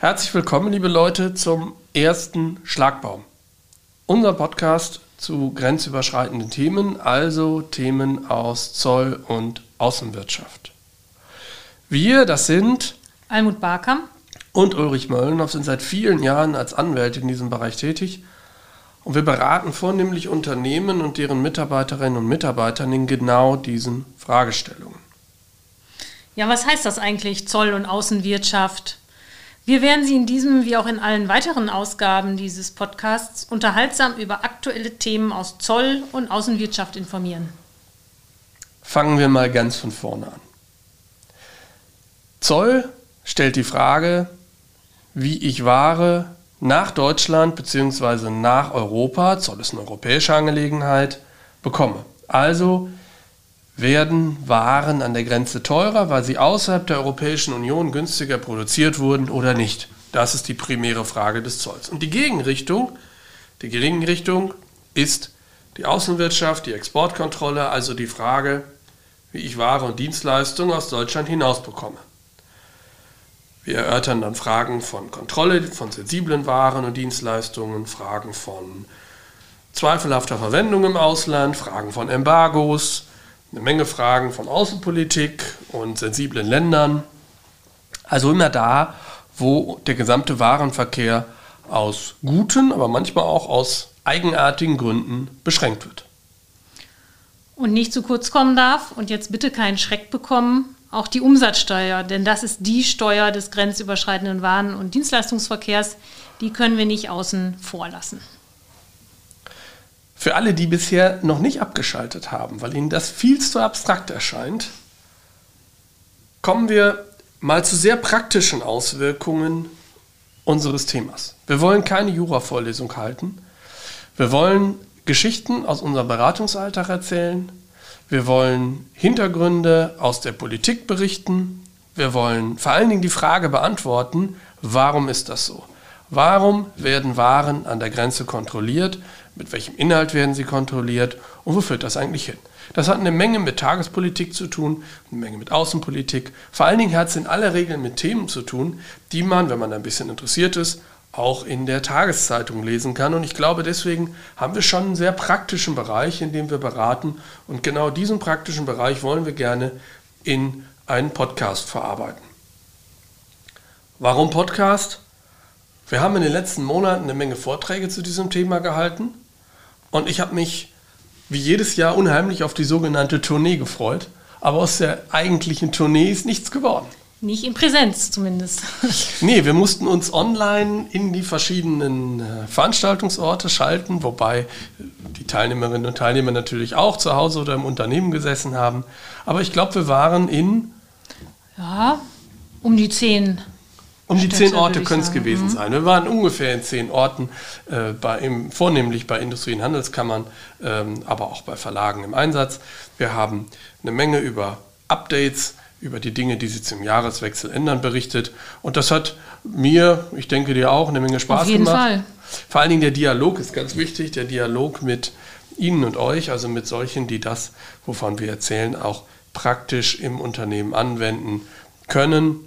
Herzlich willkommen, liebe Leute, zum ersten Schlagbaum. Unser Podcast zu grenzüberschreitenden Themen, also Themen aus Zoll und Außenwirtschaft. Wir, das sind Almut Barkam und Ulrich Möllenhoff, sind seit vielen Jahren als Anwälte in diesem Bereich tätig und wir beraten vornehmlich Unternehmen und deren Mitarbeiterinnen und Mitarbeitern in genau diesen Fragestellungen. Ja, was heißt das eigentlich, Zoll und Außenwirtschaft? Wir werden Sie in diesem wie auch in allen weiteren Ausgaben dieses Podcasts unterhaltsam über aktuelle Themen aus Zoll und Außenwirtschaft informieren. Fangen wir mal ganz von vorne an. Zoll stellt die Frage, wie ich Ware nach Deutschland bzw. nach Europa, Zoll ist eine europäische Angelegenheit, bekomme. Also werden Waren an der Grenze teurer, weil sie außerhalb der Europäischen Union günstiger produziert wurden oder nicht? Das ist die primäre Frage des Zolls. Und die Gegenrichtung, die Gegenrichtung ist die Außenwirtschaft, die Exportkontrolle, also die Frage, wie ich Ware und Dienstleistungen aus Deutschland hinaus bekomme. Wir erörtern dann Fragen von Kontrolle von sensiblen Waren und Dienstleistungen, Fragen von zweifelhafter Verwendung im Ausland, Fragen von Embargos, eine Menge Fragen von Außenpolitik und sensiblen Ländern. Also immer da, wo der gesamte Warenverkehr aus guten, aber manchmal auch aus eigenartigen Gründen beschränkt wird. Und nicht zu kurz kommen darf und jetzt bitte keinen Schreck bekommen, auch die Umsatzsteuer, denn das ist die Steuer des grenzüberschreitenden Waren- und Dienstleistungsverkehrs, die können wir nicht außen vor lassen. Für alle, die bisher noch nicht abgeschaltet haben, weil ihnen das viel zu abstrakt erscheint, kommen wir mal zu sehr praktischen Auswirkungen unseres Themas. Wir wollen keine Jura-Vorlesung halten. Wir wollen Geschichten aus unserem Beratungsalltag erzählen. Wir wollen Hintergründe aus der Politik berichten. Wir wollen vor allen Dingen die Frage beantworten, warum ist das so? Warum werden Waren an der Grenze kontrolliert? Mit welchem Inhalt werden sie kontrolliert? Und wo führt das eigentlich hin? Das hat eine Menge mit Tagespolitik zu tun, eine Menge mit Außenpolitik. Vor allen Dingen hat es in aller Regel mit Themen zu tun, die man, wenn man ein bisschen interessiert ist, auch in der Tageszeitung lesen kann. Und ich glaube, deswegen haben wir schon einen sehr praktischen Bereich, in dem wir beraten. Und genau diesen praktischen Bereich wollen wir gerne in einen Podcast verarbeiten. Warum Podcast? Wir haben in den letzten Monaten eine Menge Vorträge zu diesem Thema gehalten und ich habe mich wie jedes Jahr unheimlich auf die sogenannte Tournee gefreut, aber aus der eigentlichen Tournee ist nichts geworden. Nicht in Präsenz zumindest. nee, wir mussten uns online in die verschiedenen äh, Veranstaltungsorte schalten, wobei die Teilnehmerinnen und Teilnehmer natürlich auch zu Hause oder im Unternehmen gesessen haben. Aber ich glaube, wir waren in. Ja, um die zehn um die zehn Orte können es gewesen mhm. sein. Wir waren ungefähr in zehn Orten, äh, bei, im, vornehmlich bei Industrie- und Handelskammern, ähm, aber auch bei Verlagen im Einsatz. Wir haben eine Menge über Updates, über die Dinge, die sich zum Jahreswechsel ändern, berichtet. Und das hat mir, ich denke dir auch, eine Menge Spaß Auf jeden gemacht. Fall. Vor allen Dingen der Dialog ist ganz wichtig, der Dialog mit Ihnen und euch, also mit solchen, die das, wovon wir erzählen, auch praktisch im Unternehmen anwenden können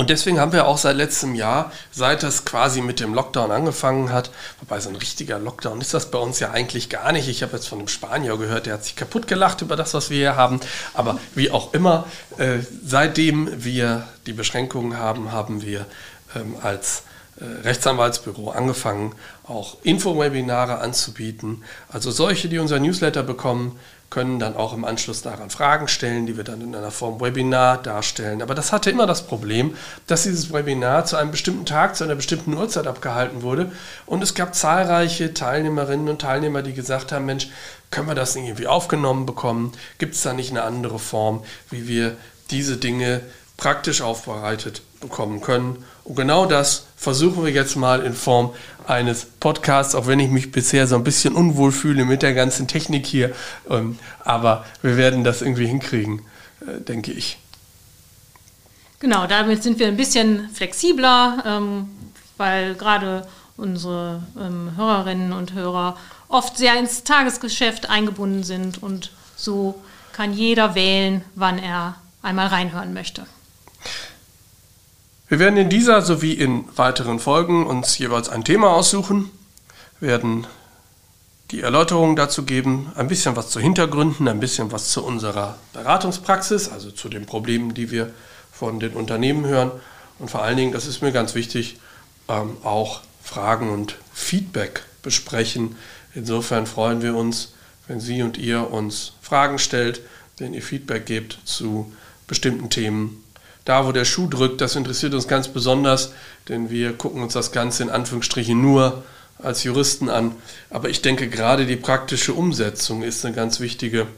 und deswegen haben wir auch seit letztem Jahr, seit das quasi mit dem Lockdown angefangen hat, wobei so ein richtiger Lockdown ist das bei uns ja eigentlich gar nicht. Ich habe jetzt von einem Spanier gehört, der hat sich kaputt gelacht über das, was wir hier haben. Aber wie auch immer, äh, seitdem wir die Beschränkungen haben, haben wir ähm, als äh, Rechtsanwaltsbüro angefangen, auch Infowebinare anzubieten. Also solche, die unser Newsletter bekommen, können dann auch im Anschluss daran Fragen stellen, die wir dann in einer Form Webinar darstellen. Aber das hatte immer das Problem, dass dieses Webinar zu einem bestimmten Tag, zu einer bestimmten Uhrzeit abgehalten wurde. Und es gab zahlreiche Teilnehmerinnen und Teilnehmer, die gesagt haben, Mensch, können wir das irgendwie aufgenommen bekommen? Gibt es da nicht eine andere Form, wie wir diese Dinge praktisch aufbereitet bekommen können? Und genau das versuchen wir jetzt mal in Form eines Podcasts, auch wenn ich mich bisher so ein bisschen unwohl fühle mit der ganzen Technik hier. Ähm, aber wir werden das irgendwie hinkriegen, äh, denke ich. Genau, damit sind wir ein bisschen flexibler, ähm, weil gerade unsere ähm, Hörerinnen und Hörer oft sehr ins Tagesgeschäft eingebunden sind und so kann jeder wählen, wann er einmal reinhören möchte. Wir werden in dieser sowie in weiteren Folgen uns jeweils ein Thema aussuchen, werden die Erläuterungen dazu geben, ein bisschen was zu Hintergründen, ein bisschen was zu unserer Beratungspraxis, also zu den Problemen, die wir von den Unternehmen hören und vor allen Dingen, das ist mir ganz wichtig, ähm, auch Fragen und Feedback besprechen. Insofern freuen wir uns, wenn Sie und ihr uns Fragen stellt, wenn ihr Feedback gebt zu bestimmten Themen da, wo der Schuh drückt, das interessiert uns ganz besonders, denn wir gucken uns das Ganze in Anführungsstrichen nur als Juristen an. Aber ich denke, gerade die praktische Umsetzung ist eine ganz wichtige.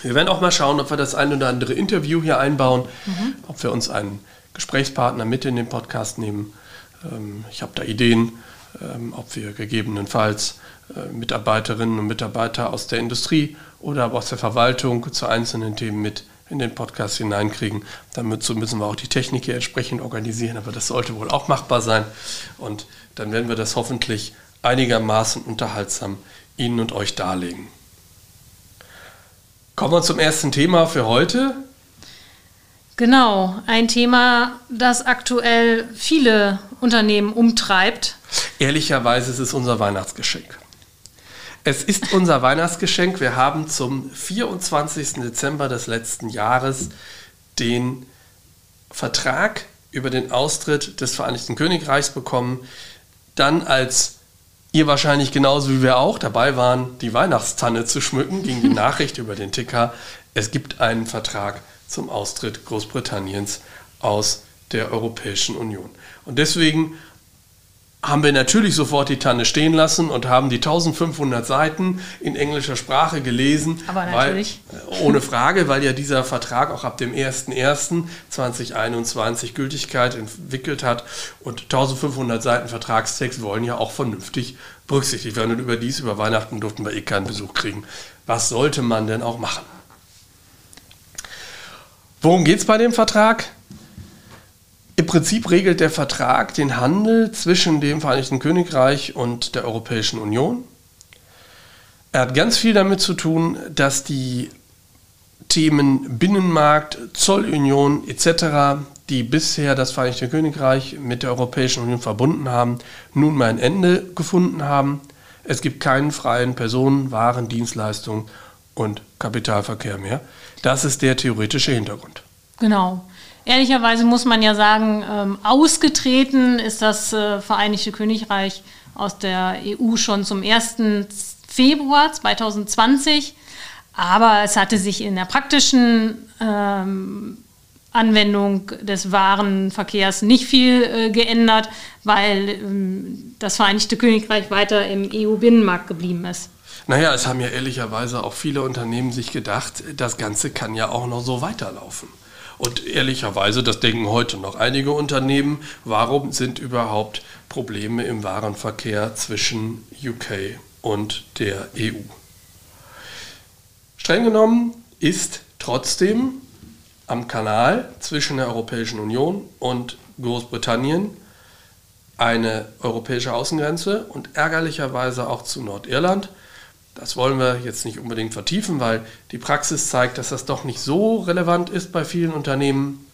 Wir werden auch mal schauen, ob wir das ein oder andere Interview hier einbauen, mhm. ob wir uns einen Gesprächspartner mit in den Podcast nehmen. Ähm, ich habe da Ideen, ähm, ob wir gegebenenfalls äh, Mitarbeiterinnen und Mitarbeiter aus der Industrie oder aus der Verwaltung zu einzelnen Themen mit in den Podcast hineinkriegen. Damit müssen wir auch die Technik hier entsprechend organisieren, aber das sollte wohl auch machbar sein. Und dann werden wir das hoffentlich einigermaßen unterhaltsam Ihnen und euch darlegen. Kommen wir zum ersten Thema für heute. Genau, ein Thema, das aktuell viele Unternehmen umtreibt. Ehrlicherweise ist es unser Weihnachtsgeschenk. Es ist unser Weihnachtsgeschenk. Wir haben zum 24. Dezember des letzten Jahres den Vertrag über den Austritt des Vereinigten Königreichs bekommen. Dann als ihr wahrscheinlich genauso wie wir auch dabei waren, die Weihnachtstanne zu schmücken, ging die Nachricht über den Ticker, es gibt einen Vertrag zum Austritt Großbritanniens aus der Europäischen Union. Und deswegen haben wir natürlich sofort die Tanne stehen lassen und haben die 1500 Seiten in englischer Sprache gelesen. Aber natürlich. Weil, äh, ohne Frage, weil ja dieser Vertrag auch ab dem 01.01.2021 Gültigkeit entwickelt hat. Und 1500 Seiten Vertragstext wollen ja auch vernünftig berücksichtigt werden. Und überdies, über Weihnachten durften wir eh keinen Besuch kriegen. Was sollte man denn auch machen? Worum geht es bei dem Vertrag? Im Prinzip regelt der Vertrag den Handel zwischen dem Vereinigten Königreich und der Europäischen Union. Er hat ganz viel damit zu tun, dass die Themen Binnenmarkt, Zollunion etc., die bisher das Vereinigte Königreich mit der Europäischen Union verbunden haben, nun mal ein Ende gefunden haben. Es gibt keinen freien Personen-, Waren-, Dienstleistungen und Kapitalverkehr mehr. Das ist der theoretische Hintergrund. Genau. Ehrlicherweise muss man ja sagen, ähm, ausgetreten ist das äh, Vereinigte Königreich aus der EU schon zum 1. Februar 2020. Aber es hatte sich in der praktischen ähm, Anwendung des Warenverkehrs nicht viel äh, geändert, weil ähm, das Vereinigte Königreich weiter im EU-Binnenmarkt geblieben ist. Naja, es haben ja ehrlicherweise auch viele Unternehmen sich gedacht, das Ganze kann ja auch noch so weiterlaufen. Und ehrlicherweise, das denken heute noch einige Unternehmen, warum sind überhaupt Probleme im Warenverkehr zwischen UK und der EU? Streng genommen ist trotzdem am Kanal zwischen der Europäischen Union und Großbritannien eine europäische Außengrenze und ärgerlicherweise auch zu Nordirland das wollen wir jetzt nicht unbedingt vertiefen, weil die Praxis zeigt, dass das doch nicht so relevant ist bei vielen Unternehmen.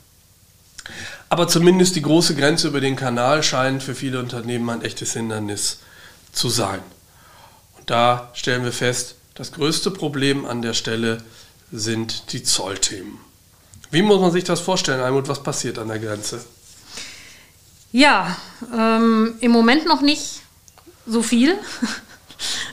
Aber zumindest die große Grenze über den Kanal scheint für viele Unternehmen ein echtes Hindernis zu sein. Und da stellen wir fest, das größte Problem an der Stelle sind die Zollthemen. Wie muss man sich das vorstellen, Almut? Was passiert an der Grenze? Ja, ähm, im Moment noch nicht so viel.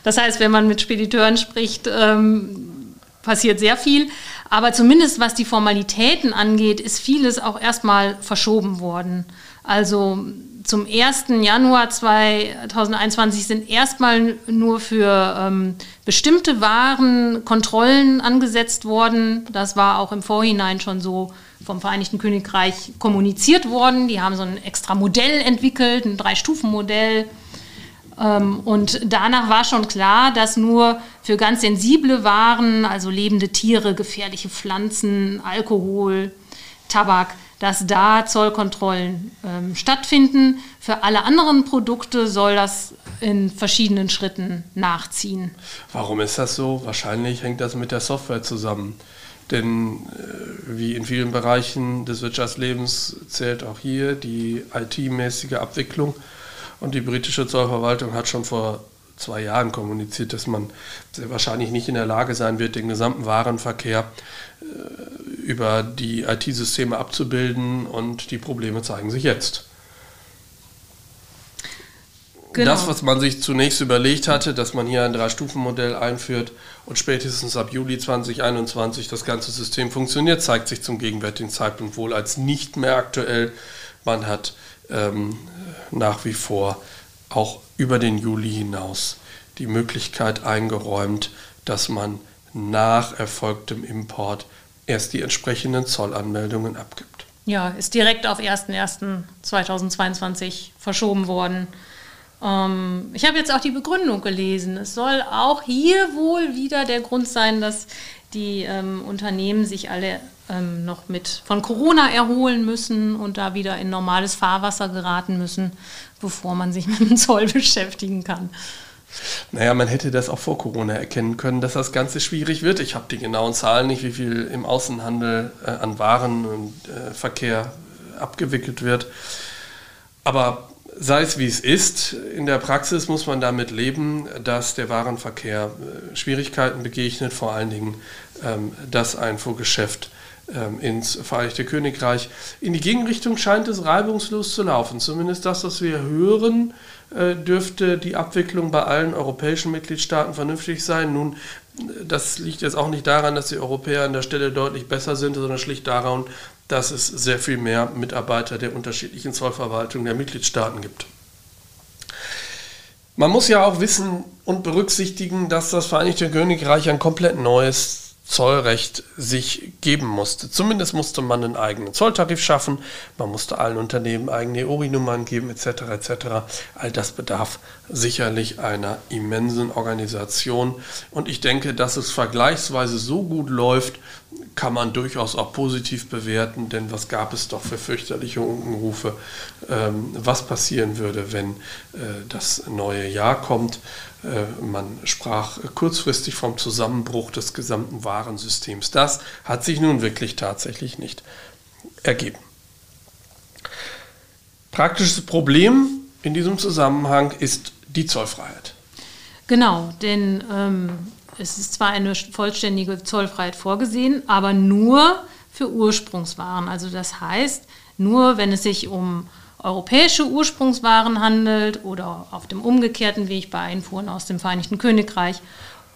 Das heißt, wenn man mit Spediteuren spricht, ähm, passiert sehr viel. Aber zumindest was die Formalitäten angeht, ist vieles auch erstmal verschoben worden. Also zum 1. Januar 2021 sind erstmal nur für ähm, bestimmte Waren Kontrollen angesetzt worden. Das war auch im Vorhinein schon so vom Vereinigten Königreich kommuniziert worden. Die haben so ein extra Modell entwickelt, ein Drei-Stufen-Modell und danach war schon klar, dass nur für ganz sensible Waren, also lebende Tiere, gefährliche Pflanzen, Alkohol, Tabak, dass da Zollkontrollen ähm, stattfinden. Für alle anderen Produkte soll das in verschiedenen Schritten nachziehen. Warum ist das so? Wahrscheinlich hängt das mit der Software zusammen. Denn äh, wie in vielen Bereichen des Wirtschaftslebens zählt auch hier die IT-mäßige Abwicklung. Und die britische Zollverwaltung hat schon vor zwei Jahren kommuniziert, dass man sehr wahrscheinlich nicht in der Lage sein wird, den gesamten Warenverkehr äh, über die IT-Systeme abzubilden. Und die Probleme zeigen sich jetzt. Genau. Das, was man sich zunächst überlegt hatte, dass man hier ein Drei-Stufen-Modell einführt und spätestens ab Juli 2021 das ganze System funktioniert, zeigt sich zum gegenwärtigen Zeitpunkt wohl als nicht mehr aktuell. Man hat ähm, nach wie vor auch über den Juli hinaus die Möglichkeit eingeräumt, dass man nach erfolgtem Import erst die entsprechenden Zollanmeldungen abgibt. Ja, ist direkt auf 01.01.2022 verschoben worden. Ähm, ich habe jetzt auch die Begründung gelesen. Es soll auch hier wohl wieder der Grund sein, dass die ähm, Unternehmen sich alle ähm, noch mit von Corona erholen müssen und da wieder in normales Fahrwasser geraten müssen, bevor man sich mit dem Zoll beschäftigen kann. Naja, man hätte das auch vor Corona erkennen können, dass das Ganze schwierig wird. Ich habe die genauen Zahlen nicht, wie viel im Außenhandel äh, an Waren und äh, Verkehr abgewickelt wird. Aber sei es wie es ist, in der Praxis muss man damit leben, dass der Warenverkehr äh, Schwierigkeiten begegnet, vor allen Dingen ähm, das Einfuhrgeschäft ähm, ins Vereinigte Königreich. In die Gegenrichtung scheint es reibungslos zu laufen. Zumindest das, was wir hören, äh, dürfte die Abwicklung bei allen europäischen Mitgliedstaaten vernünftig sein. Nun, das liegt jetzt auch nicht daran, dass die Europäer an der Stelle deutlich besser sind, sondern schlicht daran, dass es sehr viel mehr Mitarbeiter der unterschiedlichen Zollverwaltungen der Mitgliedstaaten gibt. Man muss ja auch wissen und berücksichtigen, dass das Vereinigte Königreich ein komplett neues Zollrecht sich geben musste. Zumindest musste man einen eigenen Zolltarif schaffen, man musste allen Unternehmen eigene ORI-Nummern geben, etc. etc. All das bedarf sicherlich einer immensen Organisation. Und ich denke, dass es vergleichsweise so gut läuft, kann man durchaus auch positiv bewerten, denn was gab es doch für fürchterliche Unkenrufe, ähm, was passieren würde, wenn äh, das neue Jahr kommt. Äh, man sprach kurzfristig vom Zusammenbruch des gesamten Warensystems. Das hat sich nun wirklich tatsächlich nicht ergeben. Praktisches Problem in diesem Zusammenhang ist die Zollfreiheit. Genau, denn ähm, es ist zwar eine vollständige Zollfreiheit vorgesehen, aber nur für Ursprungswaren. Also das heißt, nur wenn es sich um europäische Ursprungswaren handelt oder auf dem umgekehrten Weg bei Einfuhren aus dem Vereinigten Königreich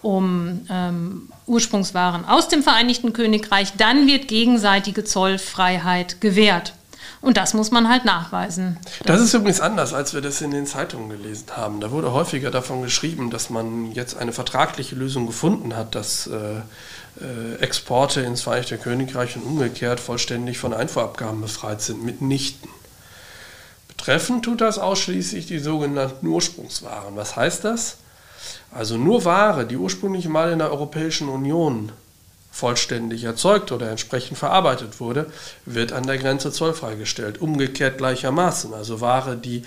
um ähm, Ursprungswaren aus dem Vereinigten Königreich, dann wird gegenseitige Zollfreiheit gewährt. Und das muss man halt nachweisen. Das ist übrigens anders, als wir das in den Zeitungen gelesen haben. Da wurde häufiger davon geschrieben, dass man jetzt eine vertragliche Lösung gefunden hat, dass äh, äh, Exporte ins Vereinigte Königreich und umgekehrt vollständig von Einfuhrabgaben befreit sind. Mitnichten. Betreffen tut das ausschließlich die sogenannten Ursprungswaren. Was heißt das? Also nur Ware, die ursprünglich mal in der Europäischen Union vollständig erzeugt oder entsprechend verarbeitet wurde, wird an der Grenze zollfrei gestellt. Umgekehrt gleichermaßen. Also Ware, die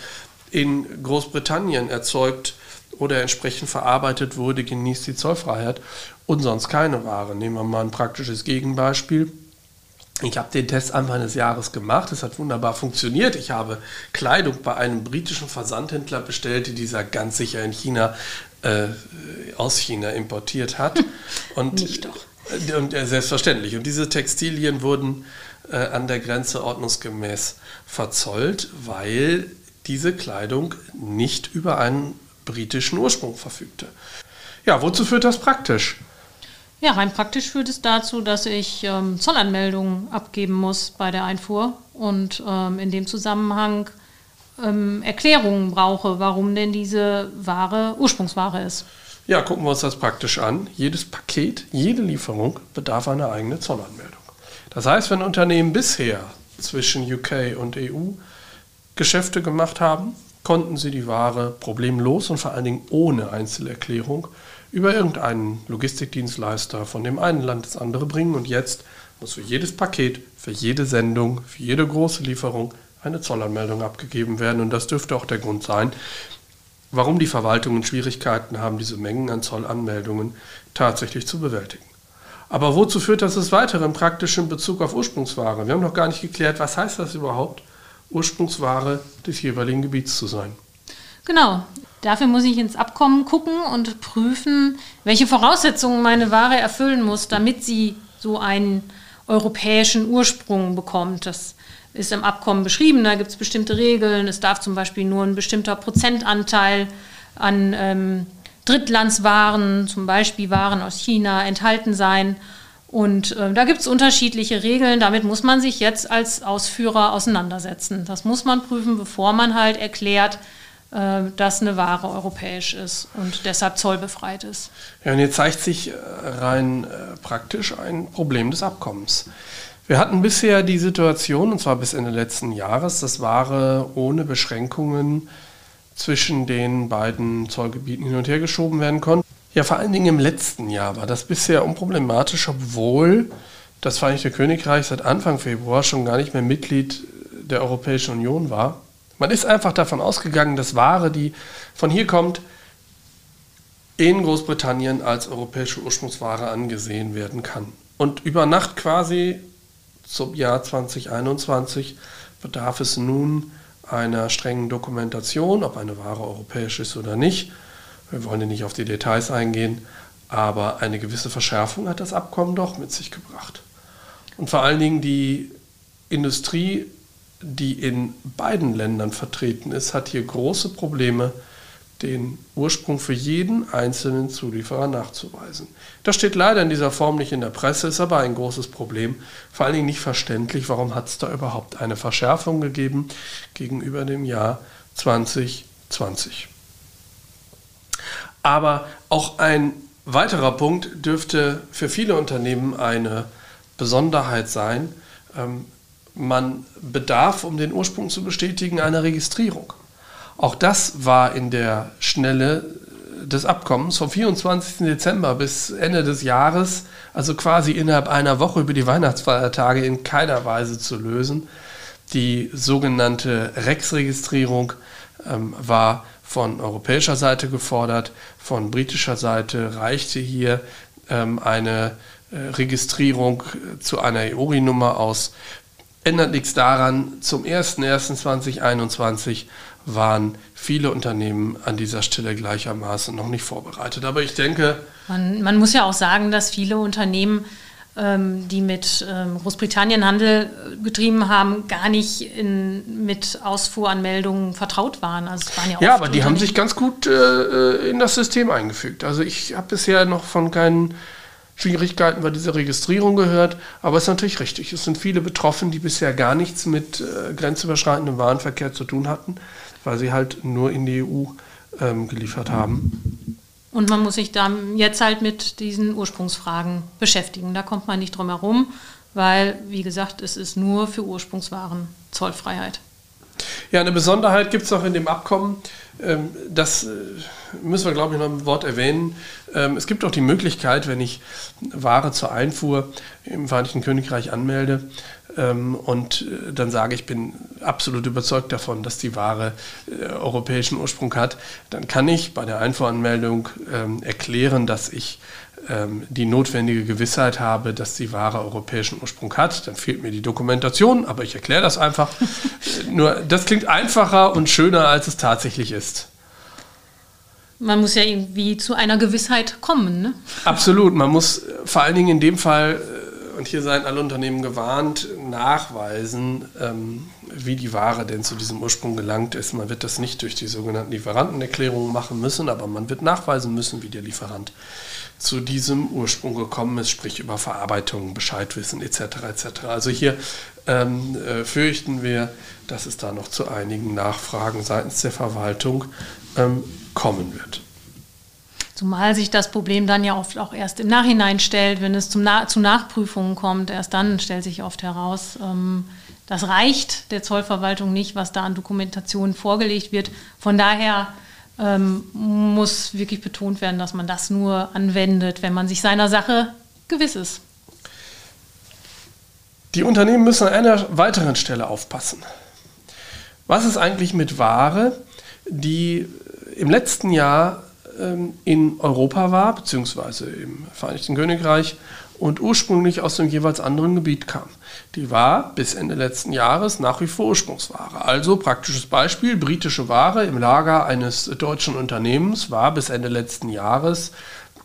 in Großbritannien erzeugt oder entsprechend verarbeitet wurde, genießt die Zollfreiheit und sonst keine Ware. Nehmen wir mal ein praktisches Gegenbeispiel. Ich habe den Test Anfang des Jahres gemacht. Es hat wunderbar funktioniert. Ich habe Kleidung bei einem britischen Versandhändler bestellt, die dieser ganz sicher in China äh, aus China importiert hat. Und, Nicht doch. Äh, und äh, selbstverständlich. Und diese Textilien wurden äh, an der Grenze ordnungsgemäß verzollt, weil diese Kleidung nicht über einen britischen Ursprung verfügte. Ja, wozu führt das praktisch? Ja, rein praktisch führt es dazu, dass ich ähm, Zollanmeldungen abgeben muss bei der Einfuhr und ähm, in dem Zusammenhang ähm, Erklärungen brauche, warum denn diese Ware Ursprungsware ist. Ja, gucken wir uns das praktisch an. Jedes Paket, jede Lieferung bedarf einer eigenen Zollanmeldung. Das heißt, wenn Unternehmen bisher zwischen UK und EU Geschäfte gemacht haben, konnten sie die Ware problemlos und vor allen Dingen ohne Einzelerklärung über irgendeinen Logistikdienstleister von dem einen Land ins andere bringen und jetzt muss für jedes Paket, für jede Sendung, für jede große Lieferung eine Zollanmeldung abgegeben werden und das dürfte auch der Grund sein, warum die Verwaltungen Schwierigkeiten haben, diese Mengen an Zollanmeldungen tatsächlich zu bewältigen. Aber wozu führt das des Weiteren praktisch in Bezug auf Ursprungsware? Wir haben noch gar nicht geklärt, was heißt das überhaupt, Ursprungsware des jeweiligen Gebiets zu sein. Genau. Dafür muss ich ins Abkommen gucken und prüfen, welche Voraussetzungen meine Ware erfüllen muss, damit sie so einen europäischen Ursprung bekommt. Das ist im Abkommen beschrieben, da gibt es bestimmte Regeln. Es darf zum Beispiel nur ein bestimmter Prozentanteil an ähm, Drittlandswaren, zum Beispiel Waren aus China, enthalten sein. Und äh, da gibt es unterschiedliche Regeln. Damit muss man sich jetzt als Ausführer auseinandersetzen. Das muss man prüfen, bevor man halt erklärt, äh, dass eine Ware europäisch ist und deshalb zollbefreit ist. Ja, und jetzt zeigt sich äh, rein äh, praktisch ein Problem des Abkommens. Wir hatten bisher die Situation, und zwar bis Ende letzten Jahres, dass Ware ohne Beschränkungen zwischen den beiden Zollgebieten hin und her geschoben werden konnte. Ja, vor allen Dingen im letzten Jahr war das bisher unproblematisch, obwohl das Vereinigte Königreich seit Anfang Februar schon gar nicht mehr Mitglied der Europäischen Union war. Man ist einfach davon ausgegangen, dass Ware, die von hier kommt, in Großbritannien als europäische Ursprungsware angesehen werden kann. Und über Nacht quasi zum Jahr 2021 bedarf es nun einer strengen Dokumentation, ob eine Ware europäisch ist oder nicht. Wir wollen ja nicht auf die Details eingehen, aber eine gewisse Verschärfung hat das Abkommen doch mit sich gebracht. Und vor allen Dingen die Industrie, die in beiden Ländern vertreten ist, hat hier große Probleme, den Ursprung für jeden einzelnen Zulieferer nachzuweisen. Das steht leider in dieser Form nicht in der Presse, ist aber ein großes Problem. Vor allen Dingen nicht verständlich, warum hat es da überhaupt eine Verschärfung gegeben gegenüber dem Jahr 2020. Aber auch ein weiterer Punkt dürfte für viele Unternehmen eine Besonderheit sein. Ähm, man bedarf, um den Ursprung zu bestätigen, einer Registrierung. Auch das war in der Schnelle des Abkommens vom 24. Dezember bis Ende des Jahres, also quasi innerhalb einer Woche über die Weihnachtsfeiertage in keiner Weise zu lösen. Die sogenannte REX-Registrierung ähm, war von europäischer Seite gefordert, von britischer Seite reichte hier ähm, eine äh, Registrierung zu einer EORI-Nummer aus. Ändert nichts daran, zum 01.01.2021 waren viele Unternehmen an dieser Stelle gleichermaßen noch nicht vorbereitet. Aber ich denke. Man, man muss ja auch sagen, dass viele Unternehmen, ähm, die mit ähm, Großbritannien Handel getrieben haben, gar nicht in, mit Ausfuhranmeldungen vertraut waren. Also waren ja, ja aber die haben sich ganz gut äh, in das System eingefügt. Also ich habe bisher noch von keinen Schwierigkeiten bei dieser Registrierung gehört, aber es ist natürlich richtig. Es sind viele betroffen, die bisher gar nichts mit äh, grenzüberschreitendem Warenverkehr zu tun hatten weil sie halt nur in die EU ähm, geliefert haben. Und man muss sich dann jetzt halt mit diesen Ursprungsfragen beschäftigen. Da kommt man nicht drum herum, weil, wie gesagt, es ist nur für Ursprungswaren Zollfreiheit. Ja, eine Besonderheit gibt es noch in dem Abkommen. Ähm, das äh, müssen wir, glaube ich, noch ein Wort erwähnen. Ähm, es gibt auch die Möglichkeit, wenn ich Ware zur Einfuhr im Vereinigten Königreich anmelde, und äh, dann sage, ich bin absolut überzeugt davon, dass die Ware äh, europäischen Ursprung hat, dann kann ich bei der Einfuhranmeldung ähm, erklären, dass ich ähm, die notwendige Gewissheit habe, dass die Ware europäischen Ursprung hat. Dann fehlt mir die Dokumentation, aber ich erkläre das einfach. Nur das klingt einfacher und schöner, als es tatsächlich ist. Man muss ja irgendwie zu einer Gewissheit kommen. Ne? Absolut. Man muss äh, vor allen Dingen in dem Fall und hier seien alle Unternehmen gewarnt, nachweisen, ähm, wie die Ware denn zu diesem Ursprung gelangt ist. Man wird das nicht durch die sogenannten Lieferantenerklärungen machen müssen, aber man wird nachweisen müssen, wie der Lieferant zu diesem Ursprung gekommen ist, sprich über Verarbeitung, Bescheidwissen etc. etc. Also hier ähm, äh, fürchten wir, dass es da noch zu einigen Nachfragen seitens der Verwaltung ähm, kommen wird. Zumal sich das Problem dann ja oft auch erst im Nachhinein stellt, wenn es zum Na zu Nachprüfungen kommt. Erst dann stellt sich oft heraus, ähm, das reicht der Zollverwaltung nicht, was da an Dokumentation vorgelegt wird. Von daher ähm, muss wirklich betont werden, dass man das nur anwendet, wenn man sich seiner Sache gewiss ist. Die Unternehmen müssen an einer weiteren Stelle aufpassen. Was ist eigentlich mit Ware, die im letzten Jahr ähm, in Europa war, beziehungsweise im Vereinigten Königreich und ursprünglich aus dem jeweils anderen Gebiet kam. Die war bis Ende letzten Jahres nach wie vor Ursprungsware. Also praktisches Beispiel, britische Ware im Lager eines deutschen Unternehmens war bis Ende letzten Jahres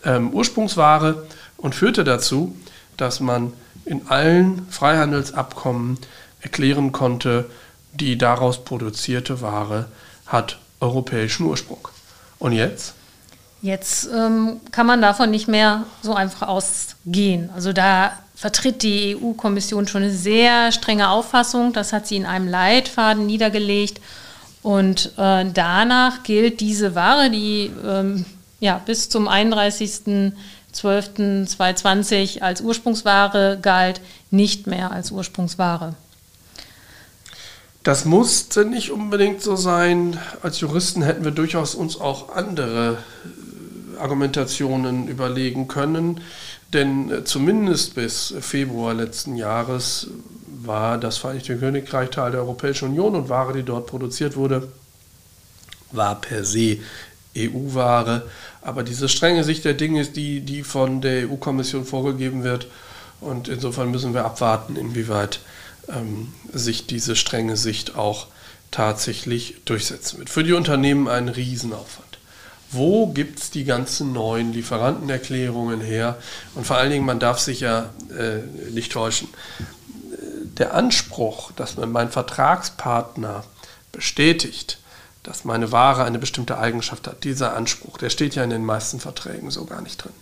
ähm, Ursprungsware und führte dazu, dass man in allen Freihandelsabkommen erklären konnte, die daraus produzierte Ware hat europäischen Ursprung. Und jetzt? Jetzt ähm, kann man davon nicht mehr so einfach ausgehen. Also da vertritt die EU-Kommission schon eine sehr strenge Auffassung. Das hat sie in einem Leitfaden niedergelegt. Und äh, danach gilt diese Ware, die ähm, ja, bis zum 31.12.2020 als Ursprungsware galt, nicht mehr als Ursprungsware. Das musste nicht unbedingt so sein. Als Juristen hätten wir durchaus uns auch andere Argumentationen überlegen können. Denn zumindest bis Februar letzten Jahres war das Vereinigte Königreich Teil der Europäischen Union und Ware, die dort produziert wurde, war per se EU-Ware. Aber diese strenge Sicht der Dinge ist die, die von der EU-Kommission vorgegeben wird. Und insofern müssen wir abwarten, inwieweit ähm, sich diese strenge Sicht auch tatsächlich durchsetzen wird. Für die Unternehmen ein Riesenaufwand. Wo gibt es die ganzen neuen Lieferantenerklärungen her? Und vor allen Dingen, man darf sich ja äh, nicht täuschen. Der Anspruch, dass meinen Vertragspartner bestätigt, dass meine Ware eine bestimmte Eigenschaft hat, dieser Anspruch, der steht ja in den meisten Verträgen so gar nicht drin.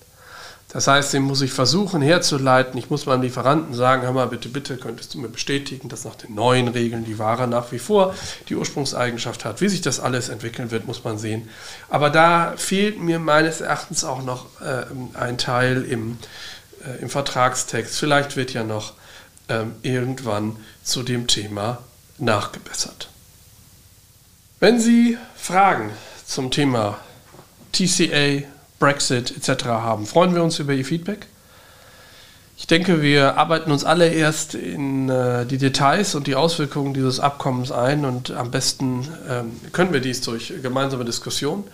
Das heißt, den muss ich versuchen herzuleiten. Ich muss meinem Lieferanten sagen, hör mal, bitte, bitte, könntest du mir bestätigen, dass nach den neuen Regeln die Ware nach wie vor die Ursprungseigenschaft hat. Wie sich das alles entwickeln wird, muss man sehen. Aber da fehlt mir meines Erachtens auch noch äh, ein Teil im, äh, im Vertragstext. Vielleicht wird ja noch äh, irgendwann zu dem Thema nachgebessert. Wenn Sie Fragen zum Thema TCA, Brexit etc. haben. Freuen wir uns über Ihr Feedback. Ich denke, wir arbeiten uns alle erst in äh, die Details und die Auswirkungen dieses Abkommens ein und am besten ähm, können wir dies durch gemeinsame Diskussion.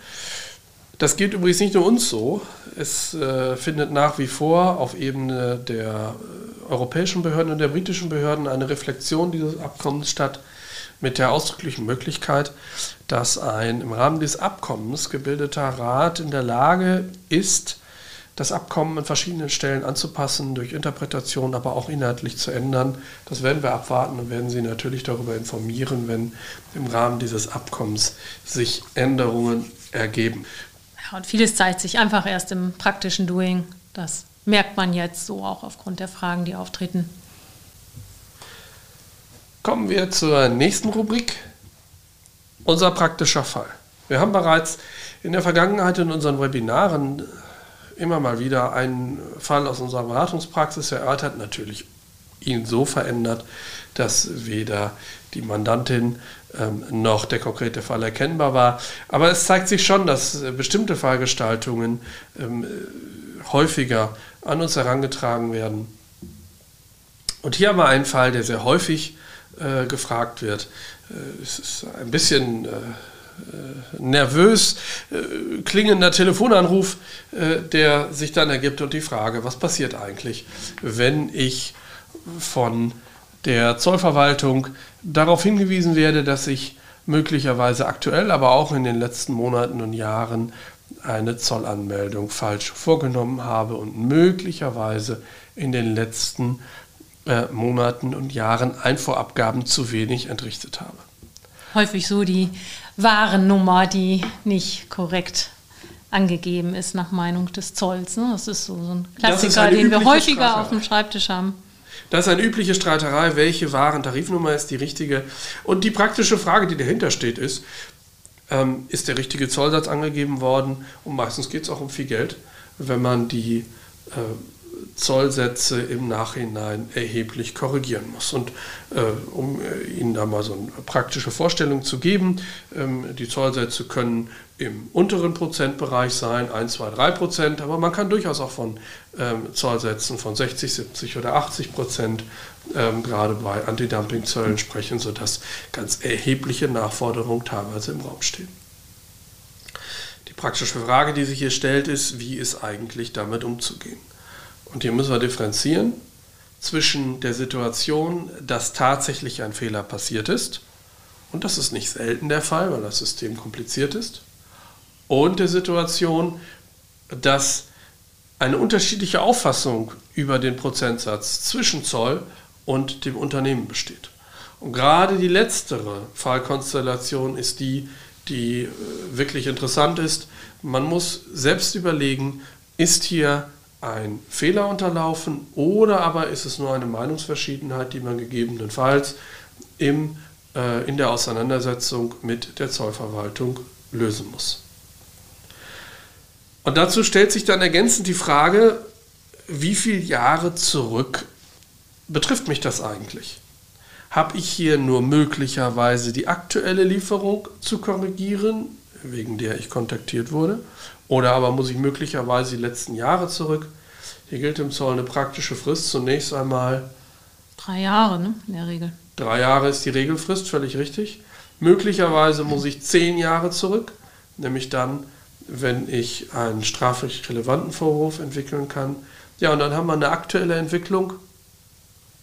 Das gilt übrigens nicht nur uns so. Es äh, findet nach wie vor auf Ebene der äh, europäischen Behörden und der britischen Behörden eine Reflexion dieses Abkommens statt mit der ausdrücklichen Möglichkeit, dass ein im Rahmen des Abkommens gebildeter Rat in der Lage ist, das Abkommen an verschiedenen Stellen anzupassen, durch Interpretation, aber auch inhaltlich zu ändern. Das werden wir abwarten und werden Sie natürlich darüber informieren, wenn im Rahmen dieses Abkommens sich Änderungen ergeben. Ja, und vieles zeigt sich einfach erst im praktischen Doing. Das merkt man jetzt so auch aufgrund der Fragen, die auftreten. Kommen wir zur nächsten Rubrik. Unser praktischer Fall. Wir haben bereits in der Vergangenheit in unseren Webinaren immer mal wieder einen Fall aus unserer Beratungspraxis erörtert, natürlich ihn so verändert, dass weder die Mandantin ähm, noch der konkrete Fall erkennbar war. Aber es zeigt sich schon, dass bestimmte Fallgestaltungen ähm, häufiger an uns herangetragen werden. Und hier haben wir einen Fall, der sehr häufig äh, gefragt wird. Äh, es ist ein bisschen äh, äh nervös äh, klingender Telefonanruf, äh, der sich dann ergibt und die Frage, was passiert eigentlich, wenn ich von der Zollverwaltung darauf hingewiesen werde, dass ich möglicherweise aktuell, aber auch in den letzten Monaten und Jahren eine Zollanmeldung falsch vorgenommen habe und möglicherweise in den letzten äh, Monaten und Jahren Einfuhrabgaben zu wenig entrichtet habe. Häufig so die Warennummer, die nicht korrekt angegeben ist nach Meinung des Zolls. Ne? Das ist so, so ein Klassiker, den wir häufiger auf dem Schreibtisch haben. Das ist eine übliche Streiterei, welche Warentarifnummer ist die richtige. Und die praktische Frage, die dahinter steht, ist, ähm, ist der richtige Zollsatz angegeben worden? Und meistens geht es auch um viel Geld, wenn man die äh, Zollsätze im Nachhinein erheblich korrigieren muss. Und äh, um äh, Ihnen da mal so eine praktische Vorstellung zu geben, ähm, die Zollsätze können im unteren Prozentbereich sein, 1, 2, 3 Prozent, aber man kann durchaus auch von ähm, Zollsätzen von 60, 70 oder 80 Prozent ähm, gerade bei Antidumpingzöllen sprechen, sodass ganz erhebliche Nachforderungen teilweise im Raum stehen. Die praktische Frage, die sich hier stellt, ist, wie ist eigentlich damit umzugehen? Und hier müssen wir differenzieren zwischen der Situation, dass tatsächlich ein Fehler passiert ist, und das ist nicht selten der Fall, weil das System kompliziert ist, und der Situation, dass eine unterschiedliche Auffassung über den Prozentsatz zwischen Zoll und dem Unternehmen besteht. Und gerade die letztere Fallkonstellation ist die, die äh, wirklich interessant ist. Man muss selbst überlegen, ist hier ein Fehler unterlaufen oder aber ist es nur eine Meinungsverschiedenheit, die man gegebenenfalls im, äh, in der Auseinandersetzung mit der Zollverwaltung lösen muss. Und dazu stellt sich dann ergänzend die Frage, wie viele Jahre zurück betrifft mich das eigentlich? Habe ich hier nur möglicherweise die aktuelle Lieferung zu korrigieren, wegen der ich kontaktiert wurde? Oder aber muss ich möglicherweise die letzten Jahre zurück? Hier gilt im Zoll eine praktische Frist. Zunächst einmal. Drei Jahre, ne? In der Regel. Drei Jahre ist die Regelfrist, völlig richtig. Möglicherweise muss ich zehn Jahre zurück, nämlich dann, wenn ich einen strafrechtlich relevanten Vorwurf entwickeln kann. Ja, und dann haben wir eine aktuelle Entwicklung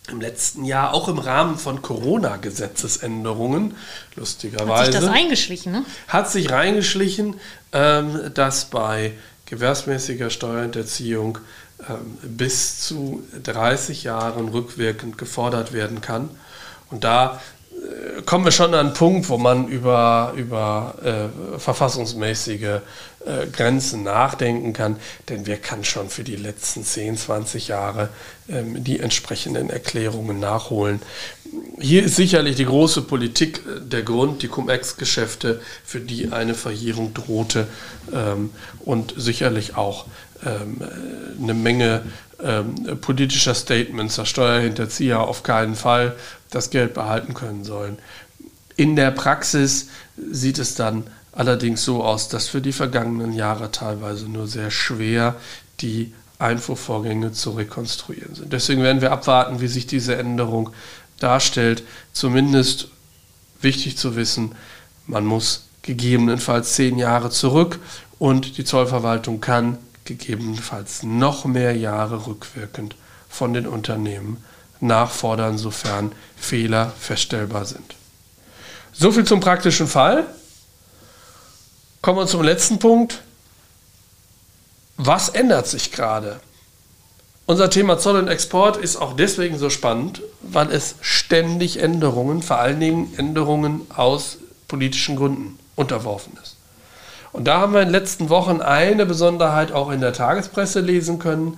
im letzten Jahr, auch im Rahmen von Corona-Gesetzesänderungen, lustigerweise. Hat sich das eingeschlichen, ne? Hat sich reingeschlichen, ähm, dass bei gewährsmäßiger Steuerhinterziehung ähm, bis zu 30 Jahren rückwirkend gefordert werden kann. Und da kommen wir schon an einen Punkt, wo man über, über äh, verfassungsmäßige äh, Grenzen nachdenken kann, denn wer kann schon für die letzten 10, 20 Jahre ähm, die entsprechenden Erklärungen nachholen. Hier ist sicherlich die große Politik äh, der Grund, die Cum-Ex-Geschäfte, für die eine Verjährung drohte ähm, und sicherlich auch ähm, eine Menge ähm, politischer Statements, dass Steuerhinterzieher auf keinen Fall das Geld behalten können sollen. In der Praxis sieht es dann allerdings so aus, dass für die vergangenen Jahre teilweise nur sehr schwer die Einfuhrvorgänge zu rekonstruieren sind. Deswegen werden wir abwarten, wie sich diese Änderung darstellt. Zumindest wichtig zu wissen, man muss gegebenenfalls zehn Jahre zurück und die Zollverwaltung kann gegebenenfalls noch mehr Jahre rückwirkend von den Unternehmen nachfordern, sofern Fehler feststellbar sind. So viel zum praktischen Fall. Kommen wir zum letzten Punkt. Was ändert sich gerade? Unser Thema Zoll und Export ist auch deswegen so spannend, weil es ständig Änderungen, vor allen Dingen Änderungen aus politischen Gründen unterworfen ist. Und da haben wir in den letzten Wochen eine Besonderheit auch in der Tagespresse lesen können.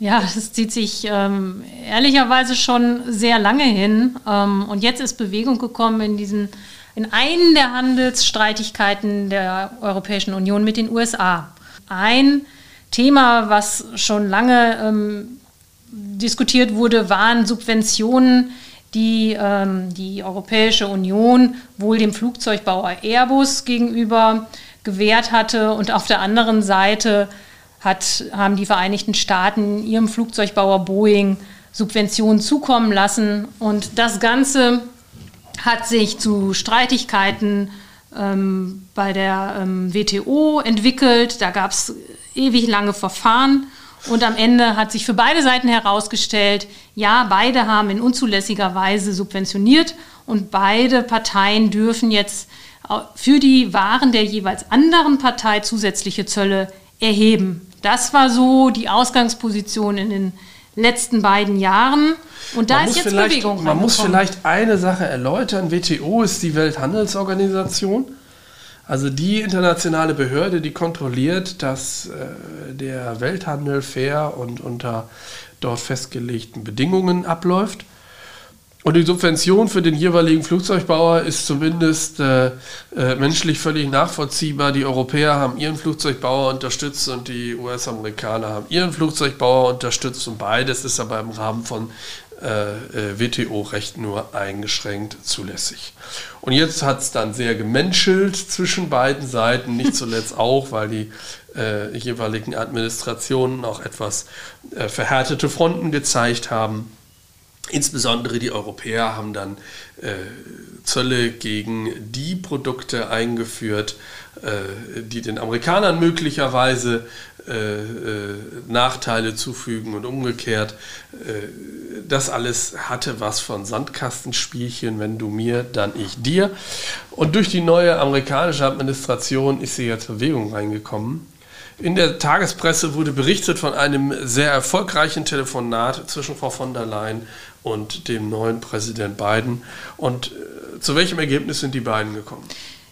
Ja, das zieht sich ähm, ehrlicherweise schon sehr lange hin. Ähm, und jetzt ist Bewegung gekommen in diesen, in einen der Handelsstreitigkeiten der Europäischen Union mit den USA. Ein Thema, was schon lange ähm, diskutiert wurde, waren Subventionen die ähm, die Europäische Union wohl dem Flugzeugbauer Airbus gegenüber gewährt hatte. Und auf der anderen Seite hat, haben die Vereinigten Staaten ihrem Flugzeugbauer Boeing Subventionen zukommen lassen. Und das Ganze hat sich zu Streitigkeiten ähm, bei der ähm, WTO entwickelt. Da gab es ewig lange Verfahren. Und am Ende hat sich für beide Seiten herausgestellt, ja, beide haben in unzulässiger Weise subventioniert und beide Parteien dürfen jetzt für die Waren der jeweils anderen Partei zusätzliche Zölle erheben. Das war so die Ausgangsposition in den letzten beiden Jahren. Und da man ist jetzt Bewegung. Man muss vielleicht eine Sache erläutern. WTO ist die Welthandelsorganisation. Also die internationale Behörde, die kontrolliert, dass äh, der Welthandel fair und unter dort festgelegten Bedingungen abläuft. Und die Subvention für den jeweiligen Flugzeugbauer ist zumindest äh, äh, menschlich völlig nachvollziehbar. Die Europäer haben ihren Flugzeugbauer unterstützt und die US-Amerikaner haben ihren Flugzeugbauer unterstützt. Und beides ist aber im Rahmen von äh, äh WTO-Recht nur eingeschränkt zulässig. Und jetzt hat es dann sehr gemenschelt zwischen beiden Seiten, nicht zuletzt auch, weil die äh, jeweiligen Administrationen auch etwas äh, verhärtete Fronten gezeigt haben. Insbesondere die Europäer haben dann äh, Zölle gegen die Produkte eingeführt, äh, die den Amerikanern möglicherweise äh, äh, Nachteile zufügen und umgekehrt. Äh, das alles hatte was von Sandkastenspielchen, wenn du mir, dann ich dir. Und durch die neue amerikanische Administration ist sie jetzt Bewegung reingekommen. In der Tagespresse wurde berichtet von einem sehr erfolgreichen Telefonat zwischen Frau von der Leyen und dem neuen Präsident Biden. Und zu welchem Ergebnis sind die beiden gekommen?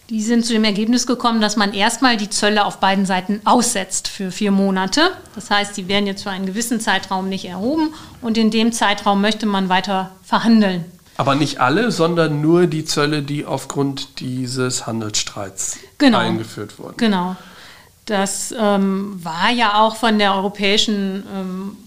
Die sind zu dem Ergebnis gekommen, dass man erstmal die Zölle auf beiden Seiten aussetzt für vier Monate. Das heißt, die werden jetzt für einen gewissen Zeitraum nicht erhoben und in dem Zeitraum möchte man weiter verhandeln. Aber nicht alle, sondern nur die Zölle, die aufgrund dieses Handelsstreits genau. eingeführt wurden. Genau. Das ähm, war ja auch von der Europäischen ähm,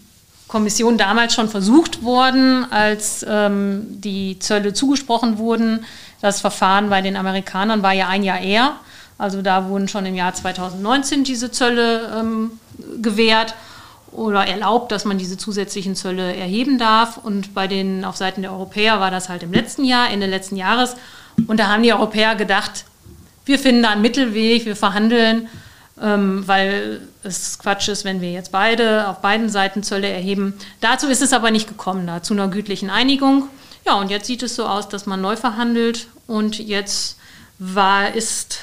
Kommission damals schon versucht worden, als ähm, die Zölle zugesprochen wurden. Das Verfahren bei den Amerikanern war ja ein Jahr eher. Also da wurden schon im Jahr 2019 diese Zölle ähm, gewährt oder erlaubt, dass man diese zusätzlichen Zölle erheben darf. Und bei den auf Seiten der Europäer war das halt im letzten Jahr, Ende letzten Jahres. Und da haben die Europäer gedacht, wir finden da einen Mittelweg, wir verhandeln, ähm, weil es Quatsch ist, wenn wir jetzt beide auf beiden Seiten Zölle erheben. Dazu ist es aber nicht gekommen, da zu einer gütlichen Einigung. Ja, und jetzt sieht es so aus, dass man neu verhandelt und jetzt war, ist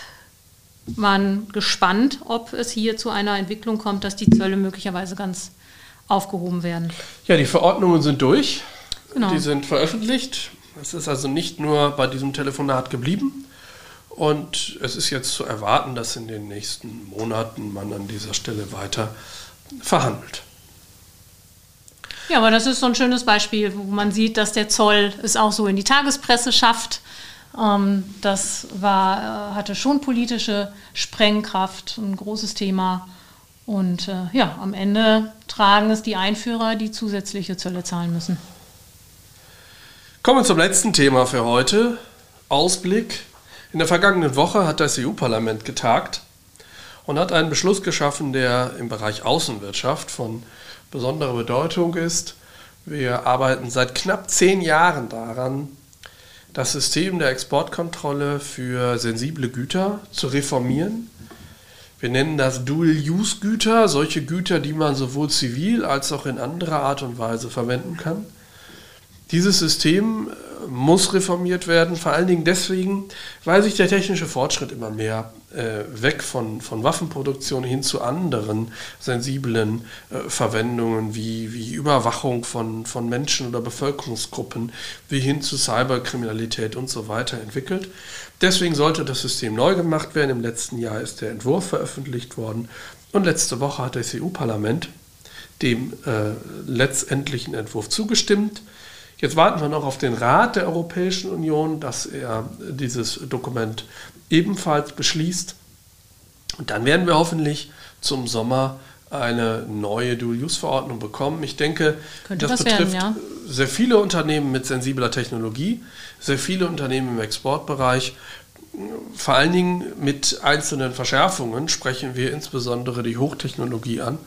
man gespannt, ob es hier zu einer Entwicklung kommt, dass die Zölle möglicherweise ganz aufgehoben werden. Ja, die Verordnungen sind durch. Genau. Die sind veröffentlicht. Es ist also nicht nur bei diesem Telefonat geblieben. Und es ist jetzt zu erwarten, dass in den nächsten Monaten man an dieser Stelle weiter verhandelt. Ja, aber das ist so ein schönes Beispiel, wo man sieht, dass der Zoll es auch so in die Tagespresse schafft. Ähm, das war, äh, hatte schon politische Sprengkraft, ein großes Thema. Und äh, ja, am Ende tragen es die Einführer, die zusätzliche Zölle zahlen müssen. Kommen wir zum letzten Thema für heute. Ausblick. In der vergangenen Woche hat das EU-Parlament getagt und hat einen Beschluss geschaffen, der im Bereich Außenwirtschaft von besondere Bedeutung ist. Wir arbeiten seit knapp zehn Jahren daran, das System der Exportkontrolle für sensible Güter zu reformieren. Wir nennen das Dual-Use-Güter, solche Güter, die man sowohl zivil als auch in anderer Art und Weise verwenden kann. Dieses System äh, muss reformiert werden, vor allen Dingen deswegen, weil sich der technische Fortschritt immer mehr äh, weg von, von Waffenproduktion hin zu anderen sensiblen äh, Verwendungen wie, wie Überwachung von, von Menschen oder Bevölkerungsgruppen, wie hin zu Cyberkriminalität und so weiter entwickelt. Deswegen sollte das System neu gemacht werden. Im letzten Jahr ist der Entwurf veröffentlicht worden und letzte Woche hat das EU-Parlament dem äh, letztendlichen Entwurf zugestimmt. Jetzt warten wir noch auf den Rat der Europäischen Union, dass er dieses Dokument ebenfalls beschließt. Und dann werden wir hoffentlich zum Sommer eine neue Dual-Use-Verordnung bekommen. Ich denke, Könnte das, betrifft werden, ja. sehr viele Unternehmen mit sensibler Technologie, sehr viele Unternehmen im Exportbereich. Vor allen Dingen mit einzelnen Verschärfungen sprechen wir insbesondere die Hochtechnologie an.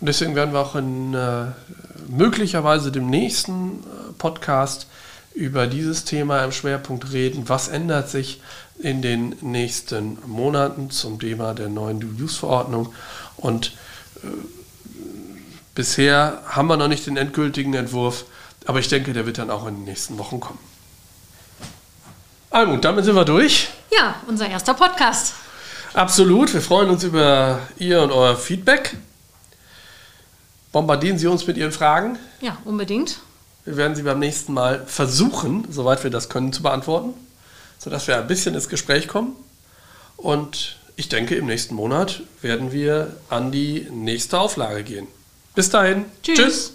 Und deswegen werden wir auch in äh, möglicherweise dem nächsten äh, Podcast über dieses Thema im Schwerpunkt reden. Was ändert sich in den nächsten Monaten zum Thema der neuen Dual-Use-Verordnung? Und äh, bisher haben wir noch nicht den endgültigen Entwurf, aber ich denke, der wird dann auch in den nächsten Wochen kommen. Also, damit sind wir durch. Ja, unser erster Podcast. Absolut. Wir freuen uns über Ihr und euer Feedback. Bombardieren Sie uns mit Ihren Fragen. Ja, unbedingt. Wir werden sie beim nächsten Mal versuchen, soweit wir das können, zu beantworten, sodass wir ein bisschen ins Gespräch kommen. Und ich denke, im nächsten Monat werden wir an die nächste Auflage gehen. Bis dahin. Tschüss. Tschüss.